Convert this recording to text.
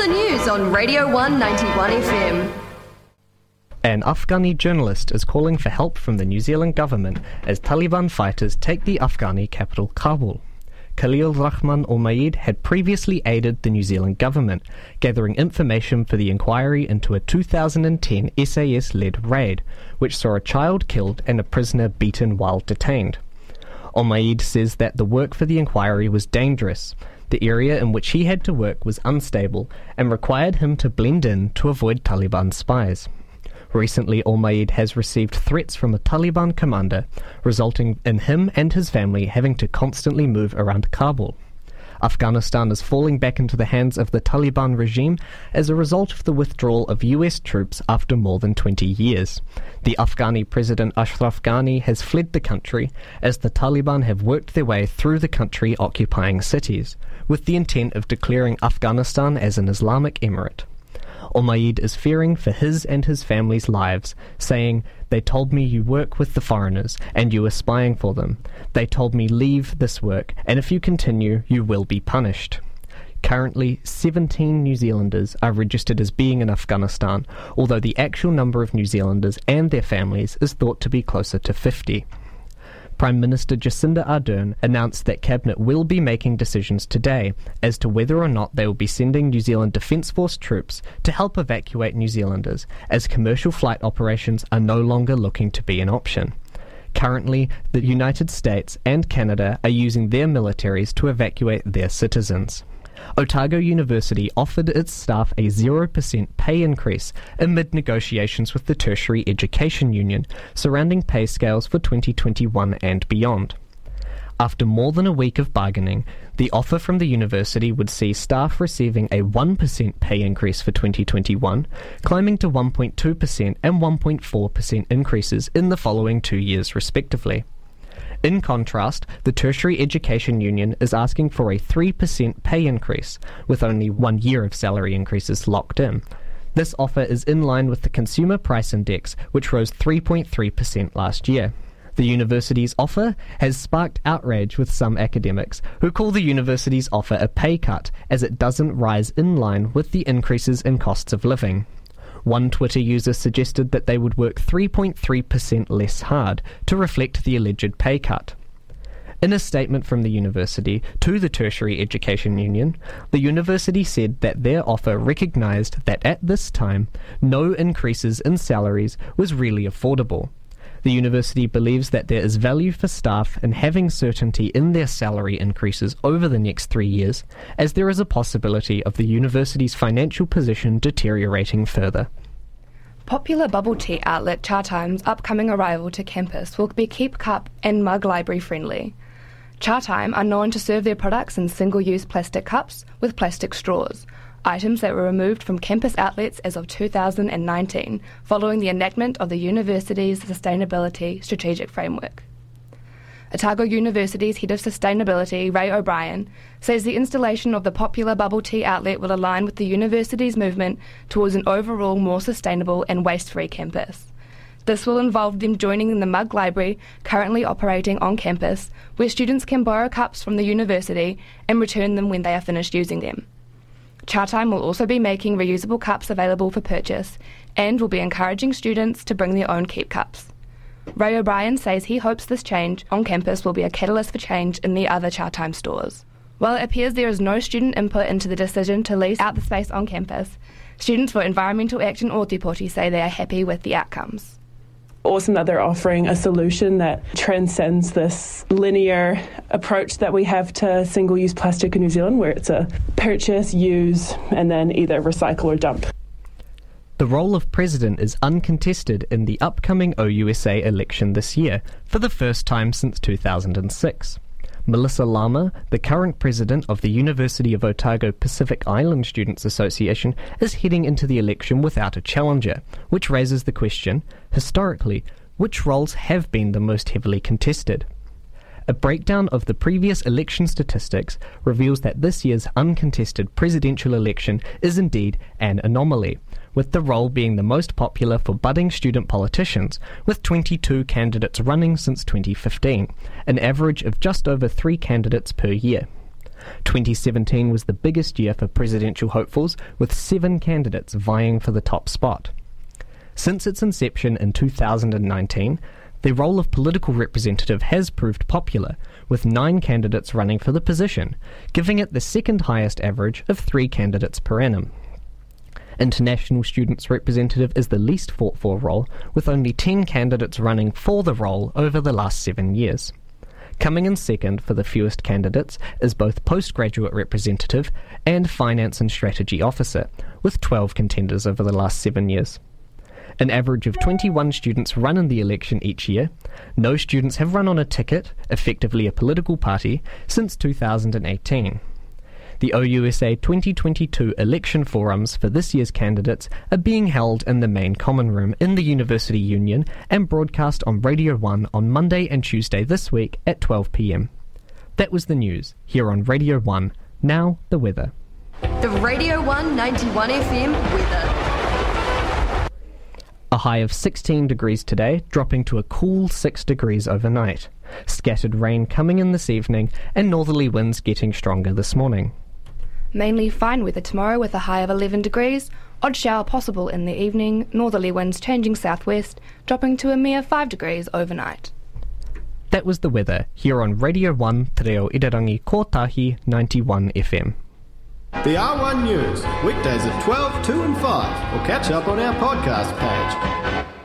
the news on Radio 191 FM. An Afghani journalist is calling for help from the New Zealand government as Taliban fighters take the Afghani capital Kabul. Khalil Rahman Omaid had previously aided the New Zealand government, gathering information for the inquiry into a 2010 SAS led raid, which saw a child killed and a prisoner beaten while detained. Omaid says that the work for the inquiry was dangerous. The area in which he had to work was unstable and required him to blend in to avoid Taliban spies. Recently, Omaid has received threats from a Taliban commander, resulting in him and his family having to constantly move around Kabul. Afghanistan is falling back into the hands of the Taliban regime as a result of the withdrawal of US troops after more than 20 years. The Afghani president Ashraf Ghani has fled the country as the Taliban have worked their way through the country occupying cities, with the intent of declaring Afghanistan as an Islamic emirate. Omaid is fearing for his and his family's lives, saying, They told me you work with the foreigners, and you are spying for them. They told me leave this work, and if you continue, you will be punished. Currently, 17 New Zealanders are registered as being in Afghanistan, although the actual number of New Zealanders and their families is thought to be closer to 50. Prime Minister Jacinda Ardern announced that Cabinet will be making decisions today as to whether or not they will be sending New Zealand Defence Force troops to help evacuate New Zealanders, as commercial flight operations are no longer looking to be an option. Currently, the United States and Canada are using their militaries to evacuate their citizens. Otago University offered its staff a 0% pay increase amid negotiations with the Tertiary Education Union surrounding pay scales for 2021 and beyond. After more than a week of bargaining, the offer from the university would see staff receiving a 1% pay increase for 2021, climbing to 1.2% and 1.4% increases in the following two years, respectively. In contrast, the Tertiary Education Union is asking for a 3% pay increase, with only one year of salary increases locked in. This offer is in line with the Consumer Price Index, which rose 3.3% last year. The university's offer has sparked outrage with some academics, who call the university's offer a pay cut as it doesn't rise in line with the increases in costs of living. One Twitter user suggested that they would work 3.3% less hard to reflect the alleged pay cut. In a statement from the university to the Tertiary Education Union, the university said that their offer recognised that at this time no increases in salaries was really affordable. The university believes that there is value for staff in having certainty in their salary increases over the next three years, as there is a possibility of the university's financial position deteriorating further. Popular bubble tea outlet Chatime's upcoming arrival to campus will be keep cup and mug library friendly. Chatime are known to serve their products in single use plastic cups with plastic straws, items that were removed from campus outlets as of 2019 following the enactment of the university's Sustainability Strategic Framework. Otago University's Head of Sustainability, Ray O'Brien, says the installation of the popular bubble tea outlet will align with the university's movement towards an overall more sustainable and waste free campus. This will involve them joining the Mug Library currently operating on campus, where students can borrow cups from the university and return them when they are finished using them. Chatime will also be making reusable cups available for purchase and will be encouraging students to bring their own keep cups. Ray O'Brien says he hopes this change on campus will be a catalyst for change in the other Chatime stores. While it appears there is no student input into the decision to lease out the space on campus, students for Environmental Action or Ōtepoti say they are happy with the outcomes awesome that they're offering a solution that transcends this linear approach that we have to single use plastic in New Zealand, where it's a purchase, use, and then either recycle or dump. The role of president is uncontested in the upcoming OUSA election this year, for the first time since 2006. Melissa Lama, the current president of the University of Otago Pacific Island Students Association, is heading into the election without a challenger, which raises the question historically, which roles have been the most heavily contested? A breakdown of the previous election statistics reveals that this year's uncontested presidential election is indeed an anomaly, with the role being the most popular for budding student politicians, with 22 candidates running since 2015, an average of just over three candidates per year. 2017 was the biggest year for presidential hopefuls, with seven candidates vying for the top spot. Since its inception in 2019, the role of political representative has proved popular, with nine candidates running for the position, giving it the second highest average of three candidates per annum. International Students Representative is the least fought for role, with only 10 candidates running for the role over the last seven years. Coming in second for the fewest candidates is both Postgraduate Representative and Finance and Strategy Officer, with 12 contenders over the last seven years. An average of 21 students run in the election each year. No students have run on a ticket, effectively a political party, since 2018. The OUSA 2022 election forums for this year's candidates are being held in the main common room in the University Union and broadcast on Radio 1 on Monday and Tuesday this week at 12 pm. That was the news here on Radio 1. Now, the weather. The Radio 191 FM weather. A high of 16 degrees today, dropping to a cool 6 degrees overnight. Scattered rain coming in this evening, and northerly winds getting stronger this morning. Mainly fine weather tomorrow with a high of 11 degrees. Odd shower possible in the evening. Northerly winds changing southwest, dropping to a mere 5 degrees overnight. That was the weather here on Radio 1 Te Reo Irirangi Kotahi 91 FM. The R1 News, weekdays at 12, 2 and 5, or catch up on our podcast page.